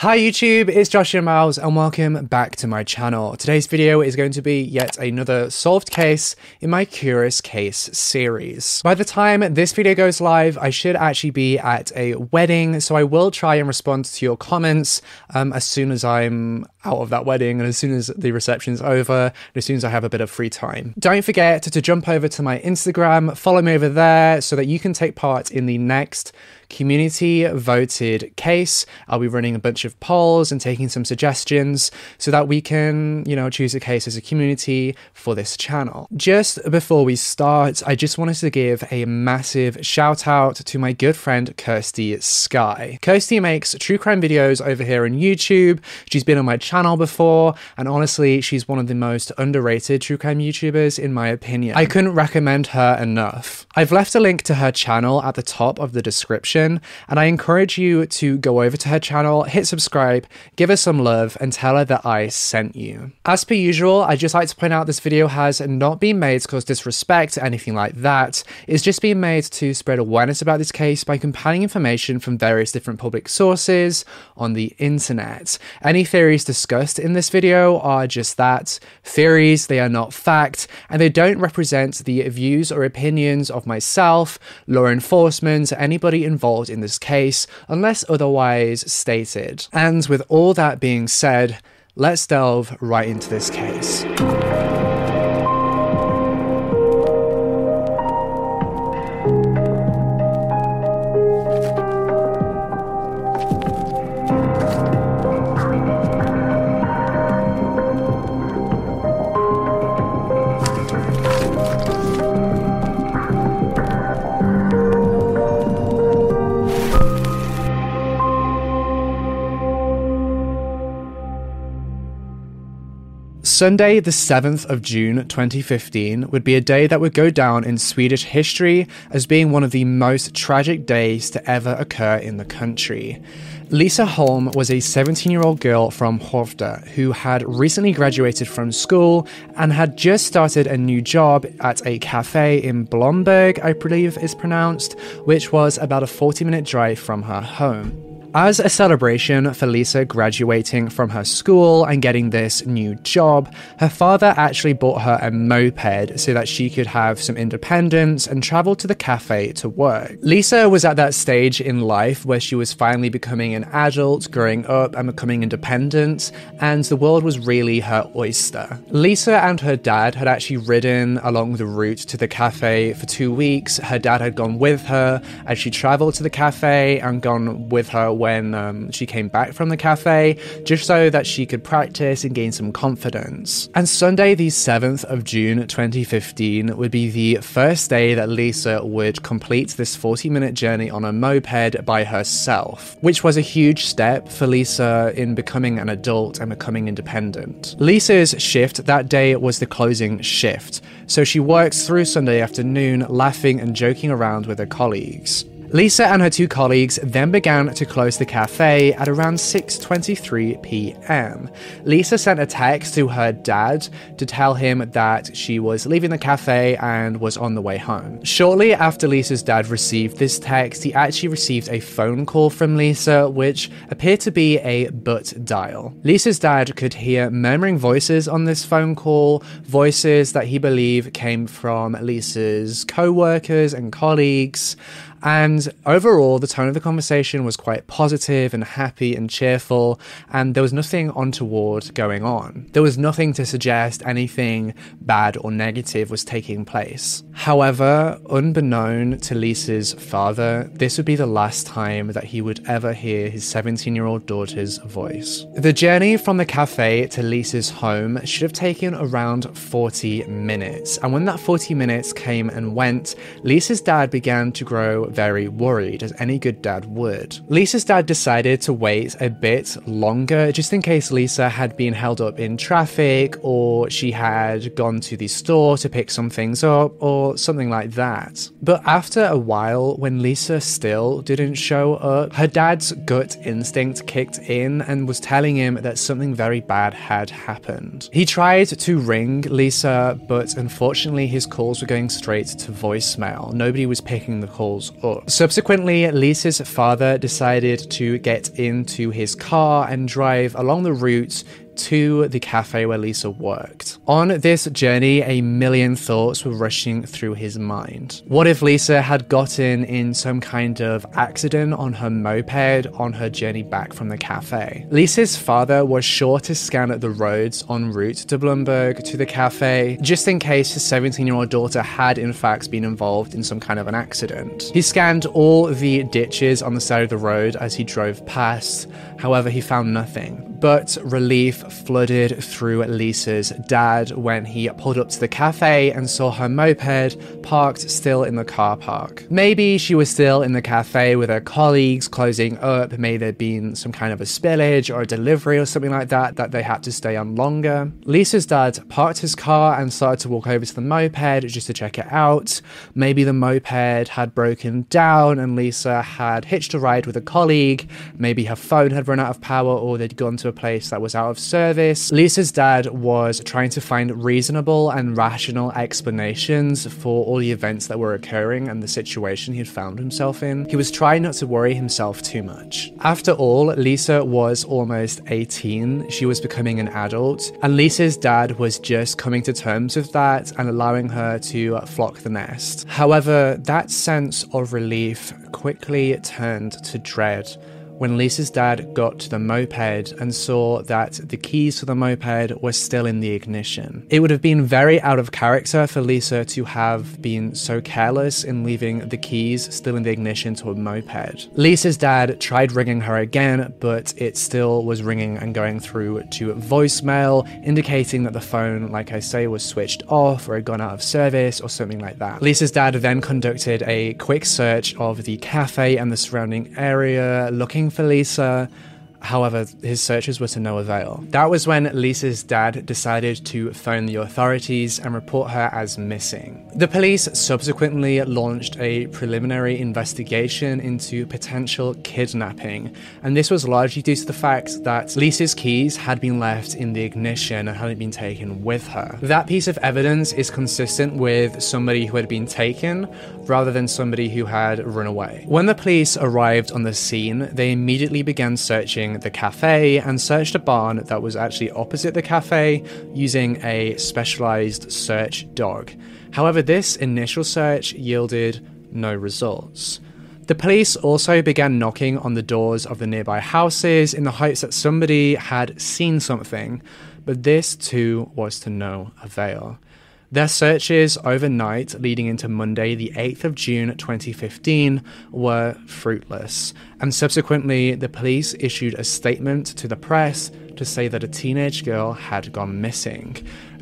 Hi YouTube, it's Joshua Miles and welcome back to my channel. Today's video is going to be yet another solved case in my Curious Case series. By the time this video goes live, I should actually be at a wedding, so I will try and respond to your comments um, as soon as I'm out of that wedding and as soon as the reception's over and as soon as I have a bit of free time. Don't forget to, to jump over to my Instagram, follow me over there so that you can take part in the next community voted case. I'll be running a bunch of polls and taking some suggestions so that we can, you know, choose a case as a community for this channel. Just before we start, I just wanted to give a massive shout out to my good friend Kirsty Skye. Kirsty makes true crime videos over here on YouTube. She's been on my channel before, and honestly, she's one of the most underrated true crime YouTubers in my opinion. I couldn't recommend her enough. I've left a link to her channel at the top of the description And I encourage you to go over to her channel, hit subscribe, give her some love, and tell her that I sent you. As per usual, I'd just like to point out this video has not been made to cause disrespect, or anything like that. It's just been made to spread awareness about this case by compiling information from various different public sources on the internet. Any theories discussed in this video are just that theories, they are not fact, and they don't represent the views or opinions of myself, law enforcement, anybody involved involved in this case unless otherwise stated. And with all that being said, let's delve right into this case. Sunday, the 7th of June 2015, would be a day that would go down in Swedish history as being one of the most tragic days to ever occur in the country. Lisa Holm was a 17 year old girl from Hovda who had recently graduated from school and had just started a new job at a cafe in Blomberg, I believe is pronounced, which was about a 40 minute drive from her home. As a celebration for Lisa graduating from her school and getting this new job, her father actually bought her a moped so that she could have some independence and travel to the cafe to work. Lisa was at that stage in life where she was finally becoming an adult, growing up, and becoming independent, and the world was really her oyster. Lisa and her dad had actually ridden along the route to the cafe for two weeks. Her dad had gone with her as she traveled to the cafe and gone with her when um, she came back from the cafe, just so that she could practice and gain some confidence. And Sunday, the 7th of June 2015, would be the first day that Lisa would complete this 40 minute journey on a moped by herself, which was a huge step for Lisa in becoming an adult and becoming independent. Lisa's shift that day was the closing shift, so she works through Sunday afternoon laughing and joking around with her colleagues. Lisa and her two colleagues then began to close the cafe at around 6:23 p.m. Lisa sent a text to her dad to tell him that she was leaving the cafe and was on the way home. Shortly after Lisa's dad received this text, he actually received a phone call from Lisa which appeared to be a butt dial. Lisa's dad could hear murmuring voices on this phone call, voices that he believed came from Lisa's co-workers and colleagues. And overall, the tone of the conversation was quite positive and happy and cheerful, and there was nothing untoward going on. There was nothing to suggest anything bad or negative was taking place. However, unbeknown to Lisa's father, this would be the last time that he would ever hear his 17 year old daughter's voice. The journey from the cafe to Lisa's home should have taken around 40 minutes, and when that 40 minutes came and went, Lisa's dad began to grow very worried, as any good dad would. Lisa's dad decided to wait a bit longer just in case Lisa had been held up in traffic or she had gone to the store to pick some things up or something like that. But after a while, when Lisa still didn't show up, her dad's gut instinct kicked in and was telling him that something very bad had happened. He tried to ring Lisa, but unfortunately his calls were going straight to voicemail. Nobody was picking the calls up. Subsequently, Lisa's father decided to get into his car and drive along the route to the cafe where Lisa worked. On this journey, a million thoughts were rushing through his mind. What if Lisa had gotten in some kind of accident on her moped on her journey back from the cafe? Lisa's father was sure to scan the roads en route to Blomberg to the cafe, just in case his 17 year old daughter had in fact been involved in some kind of an accident. He scanned all the ditches on the side of the road as he drove past, however, he found nothing. But relief flooded through Lisa's dad when he pulled up to the cafe and saw her moped parked still in the car park. Maybe she was still in the cafe with her colleagues closing up, maybe there'd been some kind of a spillage or a delivery or something like that that they had to stay on longer. Lisa's dad parked his car and started to walk over to the moped just to check it out. Maybe the moped had broken down and Lisa had hitched a ride with a colleague. Maybe her phone had run out of power or they'd gone to a place that was out of service. Lisa's dad was trying to find reasonable and rational explanations for all the events that were occurring and the situation he had found himself in. He was trying not to worry himself too much. After all, Lisa was almost 18, she was becoming an adult, and Lisa's dad was just coming to terms with that and allowing her to flock the nest. However, that sense of relief quickly turned to dread when Lisa's dad got to the moped and saw that the keys to the moped were still in the ignition. It would have been very out of character for Lisa to have been so careless in leaving the keys still in the ignition to a moped. Lisa's dad tried ringing her again, but it still was ringing and going through to voicemail, indicating that the phone, like I say, was switched off or had gone out of service or something like that. Lisa's dad then conducted a quick search of the cafe and the surrounding area, looking looking for Lisa. However, his searches were to no avail. That was when Lisa's dad decided to phone the authorities and report her as missing. The police subsequently launched a preliminary investigation into potential kidnapping, and this was largely due to the fact that Lisa's keys had been left in the ignition and hadn't been taken with her. That piece of evidence is consistent with somebody who had been taken rather than somebody who had run away. When the police arrived on the scene, they immediately began searching the cafe and searched a barn that was actually opposite the cafe using a specialized search dog. However, this initial search yielded no results. The police also began knocking on the doors of the nearby houses in the hopes that somebody had seen something, but this too was to no avail. Their searches overnight leading into Monday, the 8th of June 2015, were fruitless, and subsequently, the police issued a statement to the press to say that a teenage girl had gone missing.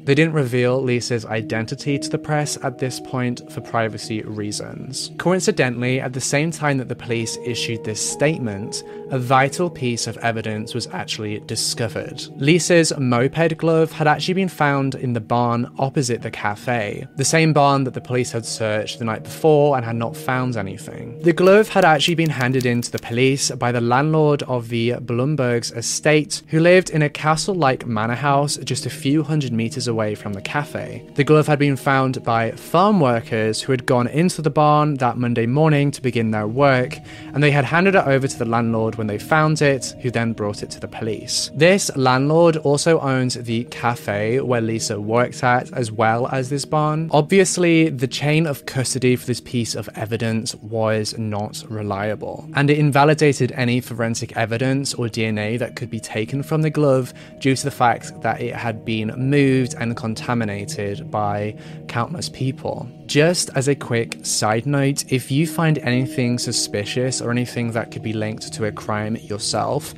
They didn't reveal Lisa's identity to the press at this point for privacy reasons. Coincidentally, at the same time that the police issued this statement, a vital piece of evidence was actually discovered. Lisa's moped glove had actually been found in the barn opposite the cafe, the same barn that the police had searched the night before and had not found anything. The glove had actually been handed in to the police by the landlord of the Blomberg's estate, who lived in a castle like manor house just a few hundred meters away away from the cafe. The glove had been found by farm workers who had gone into the barn that Monday morning to begin their work, and they had handed it over to the landlord when they found it, who then brought it to the police. This landlord also owns the cafe where Lisa worked at, as well as this barn. Obviously, the chain of custody for this piece of evidence was not reliable, and it invalidated any forensic evidence or DNA that could be taken from the glove due to the fact that it had been moved and and contaminated by countless people. Just as a quick side note, if you find anything suspicious or anything that could be linked to a crime yourself,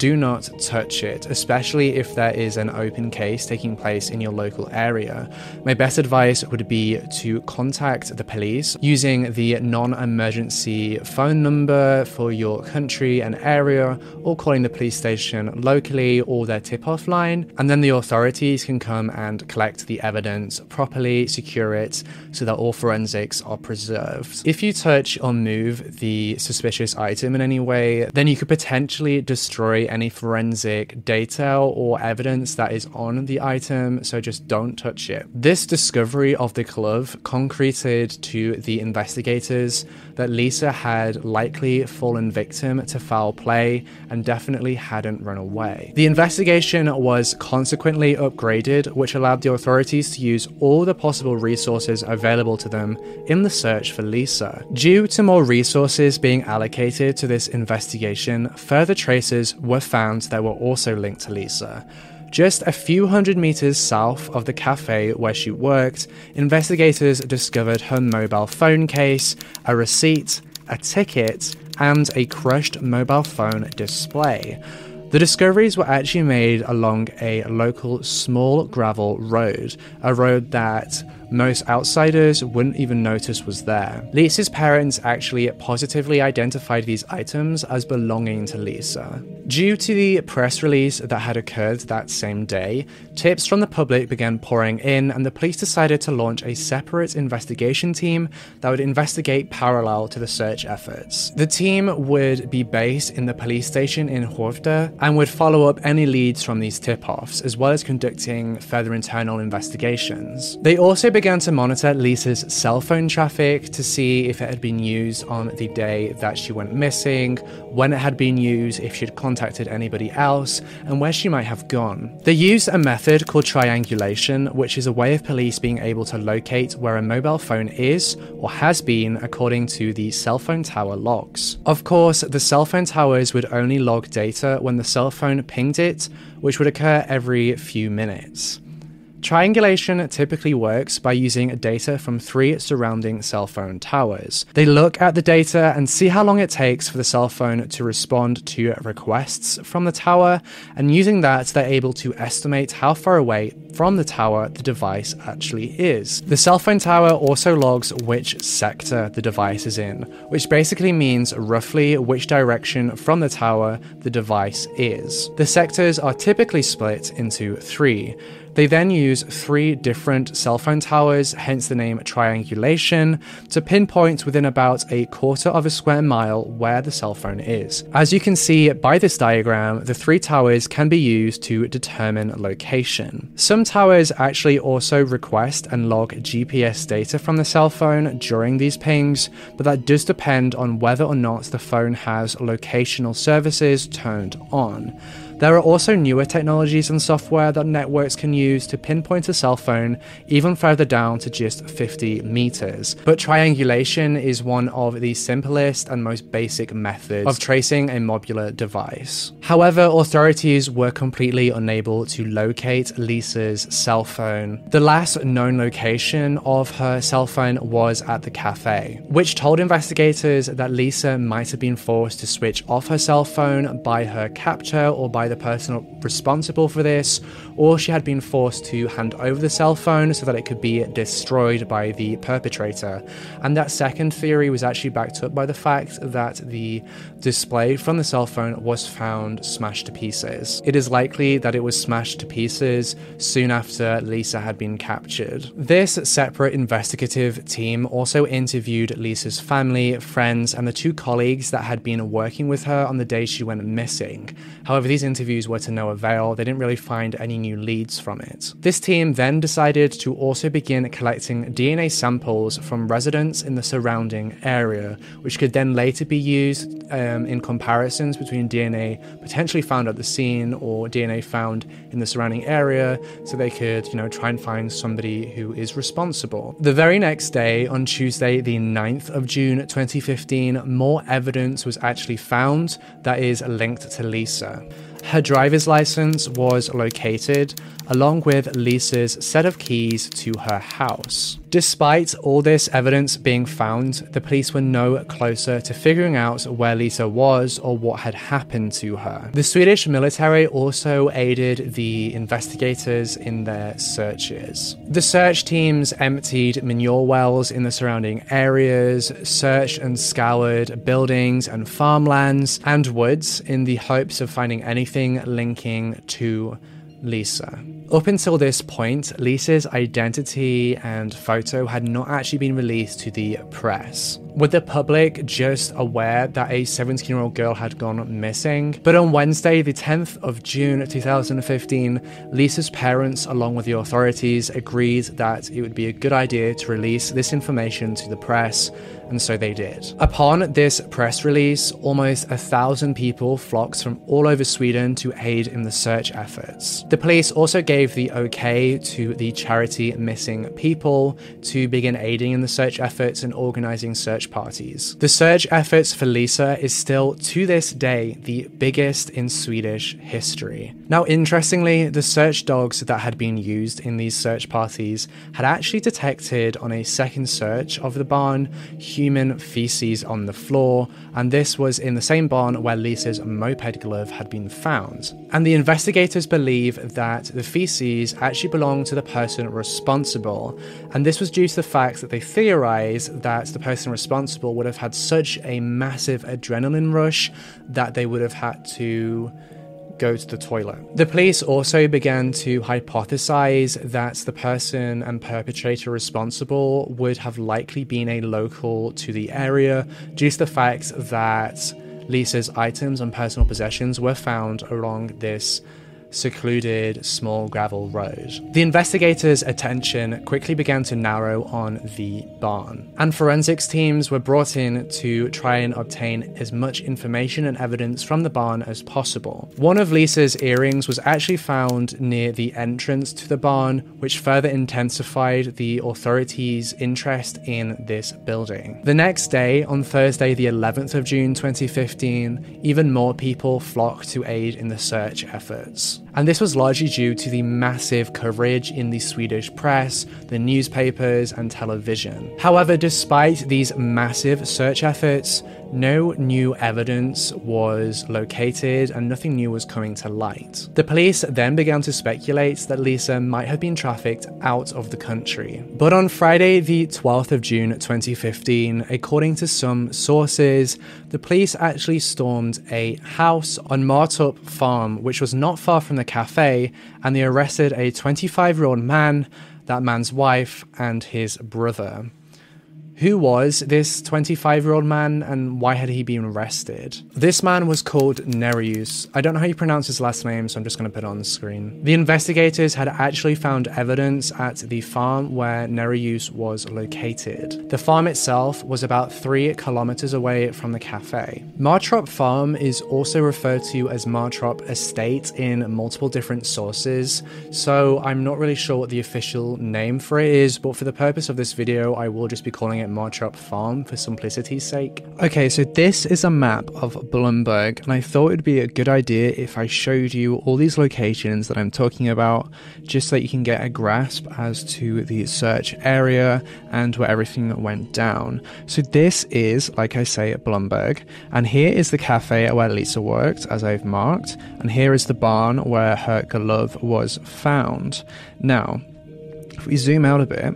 do not touch it, especially if there is an open case taking place in your local area. My best advice would be to contact the police using the non emergency phone number for your country and area, or calling the police station locally or their tip off line, and then the authorities can come and collect the evidence properly, secure it so that all forensics are preserved. If you touch or move the suspicious item in any way, then you could potentially destroy any forensic data or evidence that is on the item, so just don't touch it. This discovery of the glove concreted to the investigators that Lisa had likely fallen victim to foul play and definitely hadn't run away. The investigation was consequently upgraded, which allowed the authorities to use all the possible resources available to them in the search for Lisa. Due to more resources being allocated to this investigation, further traces were found that were also linked to Lisa. Just a few hundred meters south of the cafe where she worked, investigators discovered her mobile phone case, a receipt, a ticket, and a crushed mobile phone display. The discoveries were actually made along a local small gravel road, a road that most outsiders wouldn't even notice was there. Lisa's parents actually positively identified these items as belonging to Lisa. Due to the press release that had occurred that same day, tips from the public began pouring in, and the police decided to launch a separate investigation team that would investigate parallel to the search efforts. The team would be based in the police station in Hovde and would follow up any leads from these tip offs, as well as conducting further internal investigations. They also began to monitor Lisa's cell phone traffic to see if it had been used on the day that she went missing, when it had been used, if she'd contacted anybody else, and where she might have gone. They used a method called triangulation, which is a way of police being able to locate where a mobile phone is or has been according to the cell phone tower logs. Of course, the cell phone towers would only log data when the cell phone pinged it, which would occur every few minutes. Triangulation typically works by using data from three surrounding cell phone towers. They look at the data and see how long it takes for the cell phone to respond to requests from the tower, and using that, they're able to estimate how far away from the tower the device actually is. The cell phone tower also logs which sector the device is in, which basically means roughly which direction from the tower the device is. The sectors are typically split into three. They then use three different cell phone towers, hence the name triangulation, to pinpoint within about a quarter of a square mile where the cell phone is. As you can see by this diagram, the three towers can be used to determine location. Some towers actually also request and log GPS data from the cell phone during these pings, but that does depend on whether or not the phone has locational services turned on. There are also newer technologies and software that networks can use to pinpoint a cell phone even further down to just 50 meters. But triangulation is one of the simplest and most basic methods of tracing a modular device. However, authorities were completely unable to locate Lisa's cell phone. The last known location of her cell phone was at the cafe, which told investigators that Lisa might have been forced to switch off her cell phone by her captor or by the person responsible for this, or she had been forced to hand over the cell phone so that it could be destroyed by the perpetrator. And that second theory was actually backed up by the fact that the display from the cell phone was found smashed to pieces. It is likely that it was smashed to pieces soon after Lisa had been captured. This separate investigative team also interviewed Lisa's family, friends, and the two colleagues that had been working with her on the day she went missing. However, these interviews were to no avail, they didn't really find any new leads from it. This team then decided to also begin collecting DNA samples from residents in the surrounding area, which could then later be used um, in comparisons between DNA potentially found at the scene or DNA found in the surrounding area, so they could, you know, try and find somebody who is responsible. The very next day, on Tuesday, the 9th of June 2015, more evidence was actually found that is linked to Lisa. Her driver's license was located along with Lisa's set of keys to her house. Despite all this evidence being found, the police were no closer to figuring out where Lisa was or what had happened to her. The Swedish military also aided the investigators in their searches. The search teams emptied manure wells in the surrounding areas, searched and scoured buildings and farmlands and woods in the hopes of finding anything linking to Lisa. Up until this point, Lisa's identity and photo had not actually been released to the press. With the public just aware that a 17 year old girl had gone missing. But on Wednesday, the 10th of June 2015, Lisa's parents, along with the authorities, agreed that it would be a good idea to release this information to the press and so they did. Upon this press release, almost a thousand people flocked from all over Sweden to aid in the search efforts. The police also gave the okay to the charity Missing People to begin aiding in the search efforts and organizing search parties. The search efforts for Lisa is still to this day the biggest in Swedish history. Now, interestingly, the search dogs that had been used in these search parties had actually detected on a second search of the barn human feces on the floor, and this was in the same barn where Lisa's moped glove had been found. And the investigators believe that the feces actually belonged to the person responsible, and this was due to the fact that they theorize that the person responsible would have had such a massive adrenaline rush that they would have had to go to the toilet. The police also began to hypothesize that the person and perpetrator responsible would have likely been a local to the area due to the fact that Lisa's items and personal possessions were found along this secluded, small gravel road. The investigators' attention quickly began to narrow on the barn, and forensics teams were brought in to try and obtain as much information and evidence from the barn as possible. One of Lisa's earrings was actually found near the entrance to the barn, which further intensified the authorities' interest in this building. The next day, on Thursday, the 11th of June 2015, even more people flocked to aid in the search efforts and this was largely due to the massive coverage in the Swedish press, the newspapers, and television. However, despite these massive search efforts, no new evidence was located and nothing new was coming to light. The police then began to speculate that Lisa might have been trafficked out of the country. But on Friday, the 12th of June 2015, according to some sources, the police actually stormed a house on Martorp Farm, which was not far from the cafe, and they arrested a 25 year old man, that man's wife, and his brother. Who was this 25 year old man and why had he been arrested? This man was called Nerijus. I don't know how you pronounce his last name, so I'm just going to put it on the screen. The investigators had actually found evidence at the farm where Nerijus was located. The farm itself was about three kilometers away from the cafe. Martrop Farm is also referred to as Martrop Estate in multiple different sources, so I'm not really sure what the official name for it is, but for the purpose of this video, I will just be calling it Martrop Farm for simplicity's sake. Okay, so this is a map of Blomberg, and I thought it would be a good idea if I showed you all these locations that I'm talking about, just so that you can get a grasp as to the search area and where everything went down. So this is, like I say, Blomberg, and here is the cafe where Lisa worked, as I've marked, and here is the barn where her glove was found. Now, if we zoom out a bit,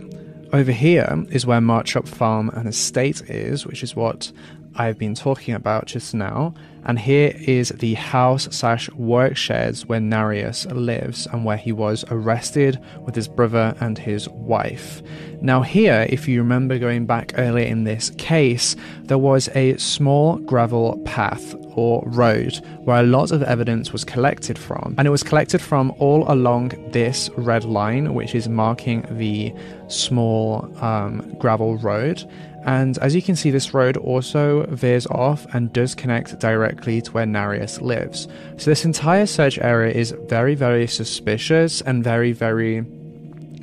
over here is where Martrop Farm and Estate is, which is what I've been talking about just now. And here is the house slash work sheds where Nerijus lives and where he was arrested with his brother and his wife. Now, here, if you remember going back earlier in this case, there was a small gravel path or road where a lot of evidence was collected from. And it was collected from all along this red line, which is marking the small um, gravel road. And as you can see, this road also veers off and does connect directly to where Nerijus lives. So this entire search area is very, very suspicious and very, very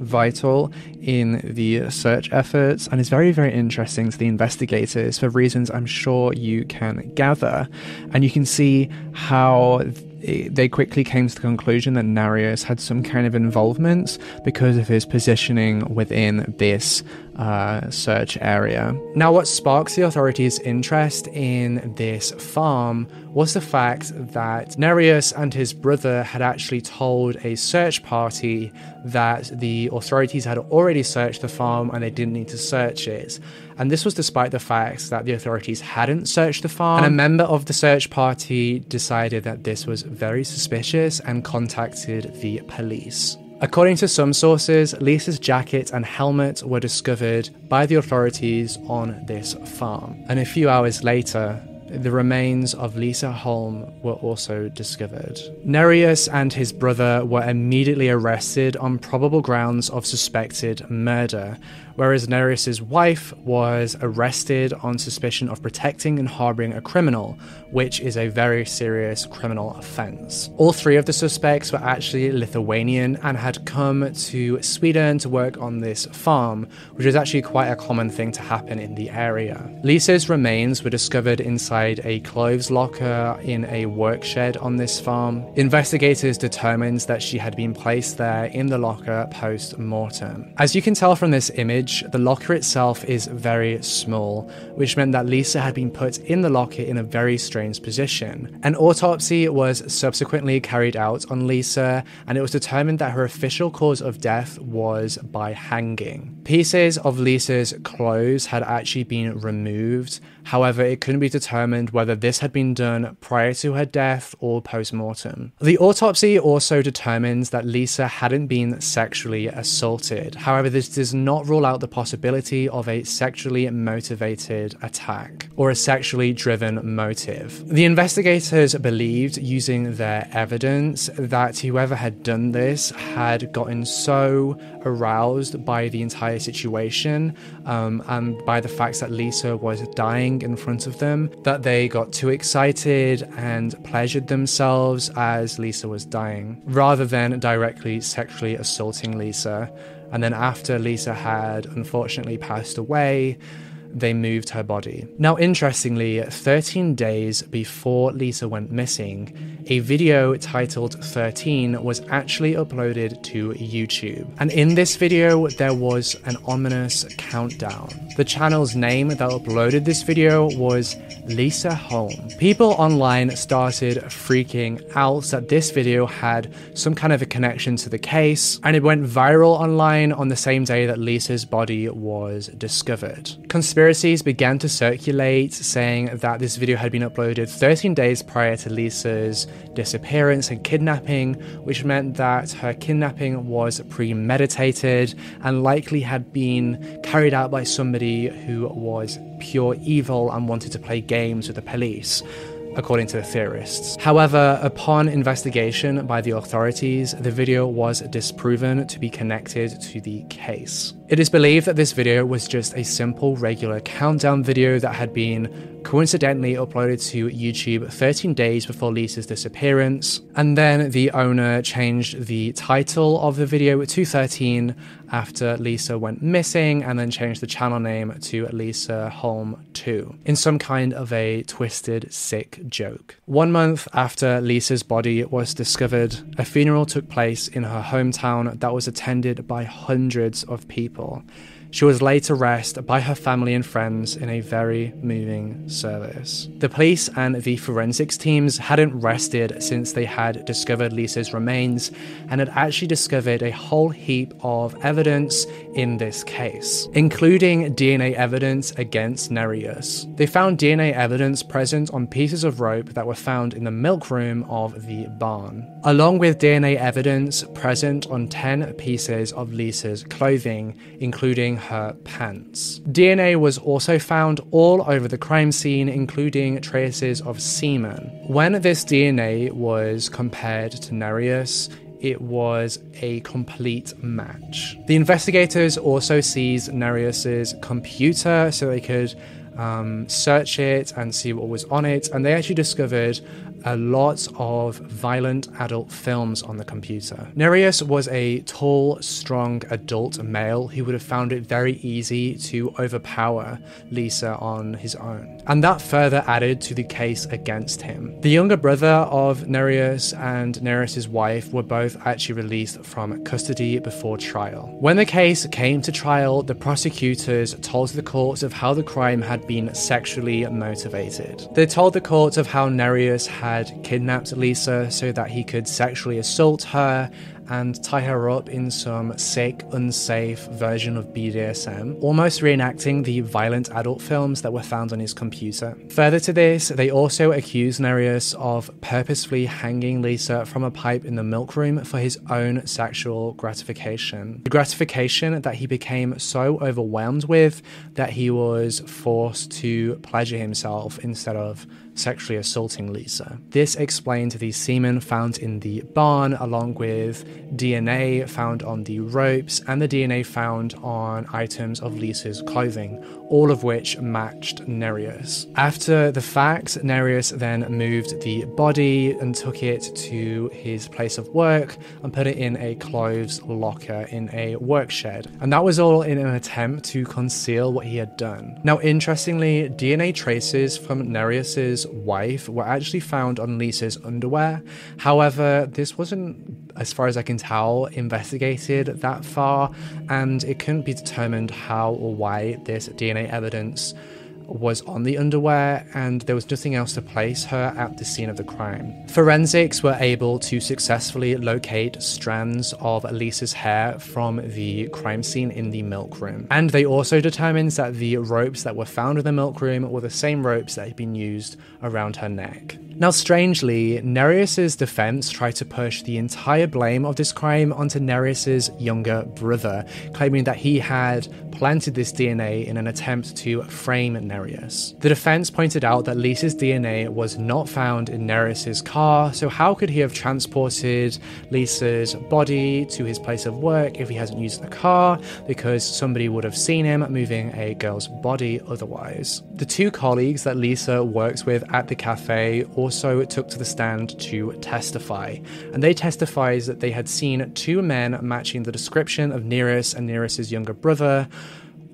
vital in the search efforts and is very, very interesting to the investigators for reasons I'm sure you can gather. And you can see how they quickly came to the conclusion that Nerijus had some kind of involvement because of his positioning within this uh, search area. Now, what sparks the authorities' interest in this farm was the fact that Nerijus and his brother had actually told a search party that the authorities had already searched the farm and they didn't need to search it. And this was despite the fact that the authorities hadn't searched the farm. And a member of the search party decided that this was very suspicious and contacted the police. According to some sources, Lisa's jacket and helmet were discovered by the authorities on this farm. And a few hours later, the remains of Lisa Holm were also discovered. Nerijus and his brother were immediately arrested on probable grounds of suspected murder, whereas Nerijus's wife was arrested on suspicion of protecting and harboring a criminal, which is a very serious criminal offense. All three of the suspects were actually Lithuanian and had come to Sweden to work on this farm, which was actually quite a common thing to happen in the area. Lisa's remains were discovered inside a clothes locker in a work shed on this farm. Investigators determined that she had been placed there in the locker post mortem. As you can tell from this image, the locker itself is very small, which meant that Lisa had been put in the locker in a very strange position. An autopsy was subsequently carried out on Lisa, and it was determined that her official cause of death was by hanging. Pieces of Lisa's clothes had actually been removed, however, it couldn't be determined whether this had been done prior to her death or post mortem. The autopsy also determines that Lisa hadn't been sexually assaulted, however, this does not rule out the possibility of a sexually motivated attack or a sexually driven motive. The investigators believed, using their evidence, that whoever had done this had gotten so aroused by the entire situation um, and by the fact that Lisa was dying in front of them that they got too excited and pleasured themselves as Lisa was dying, rather than directly sexually assaulting Lisa. And then after Lisa had unfortunately passed away, they moved her body. Now, interestingly, 13 days before Lisa went missing, a video titled 13 was actually uploaded to YouTube. And in this video, there was an ominous countdown. The channel's name that uploaded this video was Lisa Holm. People online started freaking out that this video had some kind of a connection to the case, and it went viral online on the same day that Lisa's body was discovered. Conspiracies began to circulate saying that this video had been uploaded 13 days prior to Lisa's disappearance and kidnapping, which meant that her kidnapping was premeditated and likely had been carried out by somebody who was pure evil and wanted to play games with the police according to the theorists. However, upon investigation by the authorities, the video was disproven to be connected to the case. It is believed that this video was just a simple regular countdown video that had been coincidentally uploaded to YouTube 13 days before Lisa's disappearance, and then the owner changed the title of the video to 13 after Lisa went missing, and then changed the channel name to Lisa Holm 2 in some kind of a twisted, sick joke. One month after Lisa's body was discovered, a funeral took place in her hometown that was attended by hundreds of people. She was laid to rest by her family and friends in a very moving service. The police and the forensics teams hadn't rested since they had discovered Lisa's remains and had actually discovered a whole heap of evidence in this case, including DNA evidence against Nerijus. They found DNA evidence present on pieces of rope that were found in the milk room of the barn, along with DNA evidence present on 10 pieces of Lisa's clothing, including her pants. DNA was also found all over the crime scene, including traces of semen. When this DNA was compared to Nerijus, it was a complete match. The investigators also seized Nerijus's computer so they could um, search it and see what was on it, and they actually discovered Uh, a lot of violent adult films on the computer. Nerijus was a tall, strong adult male who would have found it very easy to overpower Lisa on his own. And that further added to the case against him. The younger brother of Nerijus and Nerijus's wife were both actually released from custody before trial. When the case came to trial, the prosecutors told the court of how the crime had been sexually motivated. They told the court of how Nerijus had kidnapped Lisa so that he could sexually assault her and tie her up in some sick, unsafe version of BDSM, almost reenacting the violent adult films that were found on his computer. Further to this, they also accused Nerijus of purposefully hanging Lisa from a pipe in the milk room for his own sexual gratification. The gratification that he became so overwhelmed with that he was forced to pleasure himself instead of sexually assaulting Lisa. This explained the semen found in the barn, along with DNA found on the ropes and the DNA found on items of Lisa's clothing, all of which matched Nerijus. After the fact, Nerijus then moved the body and took it to his place of work and put it in a clothes locker in a work shed. And that was all in an attempt to conceal what he had done. Now, interestingly, DNA traces from Nerijus's wife were actually found on Lisa's underwear. However, this wasn't, as far as I can tell, investigated that far, and it couldn't be determined how or why this DNA evidence was on the underwear, and there was nothing else to place her at the scene of the crime. Forensics were able to successfully locate strands of Lisa's hair from the crime scene in the milk room. And they also determined that the ropes that were found in the milk room were the same ropes that had been used around her neck. Now, strangely, Nerijus's defense tried to push the entire blame of this crime onto Nerijus's younger brother, claiming that he had planted this DNA in an attempt to frame Nerijus. The defense pointed out that Lisa's DNA was not found in Nerijus's car, so how could he have transported Lisa's body to his place of work if he hasn't used the car? Because somebody would have seen him moving a girl's body otherwise. The two colleagues that Lisa works with at the cafe also took to the stand to testify. And they testified that they had seen two men matching the description of Nerijus and Nerijus's younger brother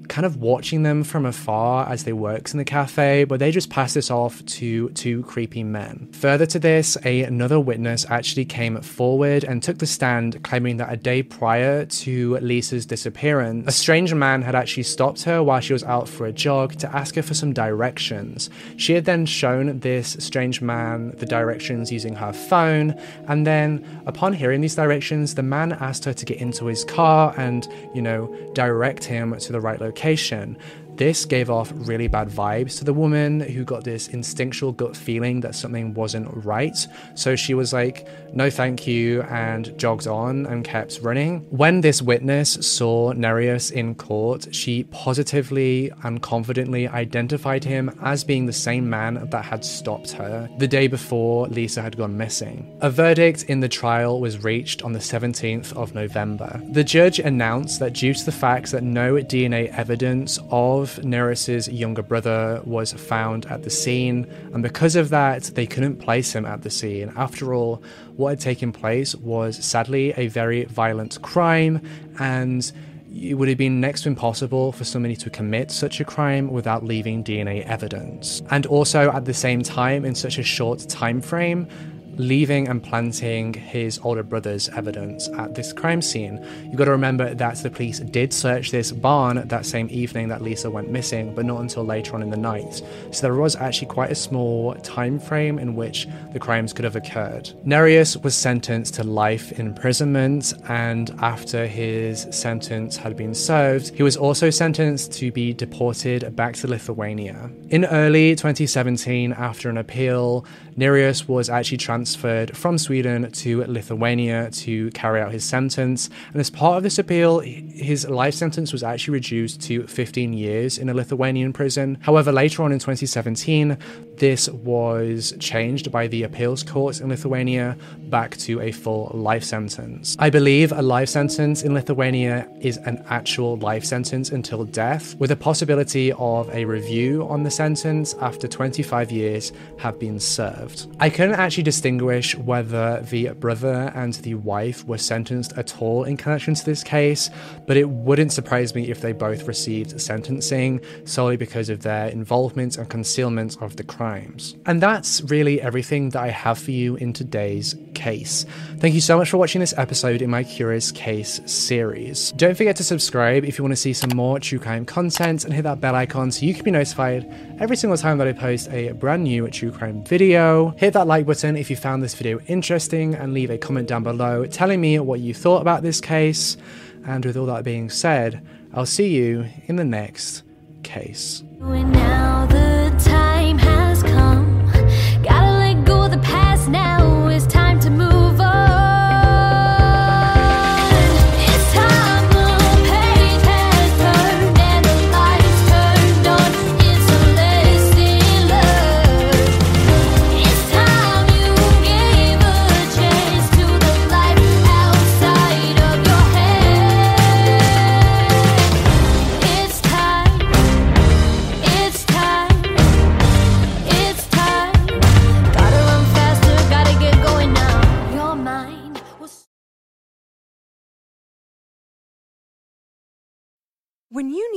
kind of watching them from afar as they works in the cafe, but they just pass this off to two creepy men. Further to this, a, another witness actually came forward and took the stand, claiming that a day prior to Lisa's disappearance, a strange man had actually stopped her while she was out for a jog to ask her for some directions. She had then shown this strange man the directions using her phone, and then upon hearing these directions, the man asked her to get into his car and, you know, direct him to the right location location this gave off really bad vibes to the woman who got this instinctual gut feeling that something wasn't right. So she was like, no, thank you, and jogged on and kept running. When this witness saw Nerijus in court, she positively and confidently identified him as being the same man that had stopped her the day before Lisa had gone missing. A verdict in the trial was reached on the 17th of November. The judge announced that due to the fact that no DNA evidence of of Nerijus's younger brother was found at the scene, and because of that, they couldn't place him at the scene. After all, what had taken place was sadly a very violent crime, and it would have been next to impossible for somebody to commit such a crime without leaving DNA evidence. And also at the same time, in such a short time frame, leaving and planting his older brother's evidence at this crime scene. You've got to remember that the police did search this barn that same evening that Lisa went missing, but not until later on in the night. So there was actually quite a small time frame in which the crimes could have occurred. Nerijus was sentenced to life imprisonment, and after his sentence had been served, he was also sentenced to be deported back to Lithuania. In early 2017, after an appeal, Nerijus was actually transferred from Sweden to Lithuania to carry out his sentence. And as part of this appeal, his life sentence was actually reduced to 15 years in a Lithuanian prison. However, later on in 2017, this was changed by the appeals courts in Lithuania back to a full life sentence. I believe a life sentence in Lithuania is an actual life sentence until death, with a possibility of a review on the sentence after 25 years have been served. I couldn't actually distinguish whether the brother and the wife were sentenced at all in connection to this case, but it wouldn't surprise me if they both received sentencing solely because of their involvement and concealment of the crimes. And that's really everything that I have for you in today's case. Thank you so much for watching this episode in my Curious Case series. Don't forget to subscribe if you want to see some more true crime content and hit that bell icon so you can be notified every single time that I post a brand new true crime video. Hit that like button if you found found this video interesting and leave a comment down below telling me what you thought about this case. And with all that being said, I'll see you in the next case.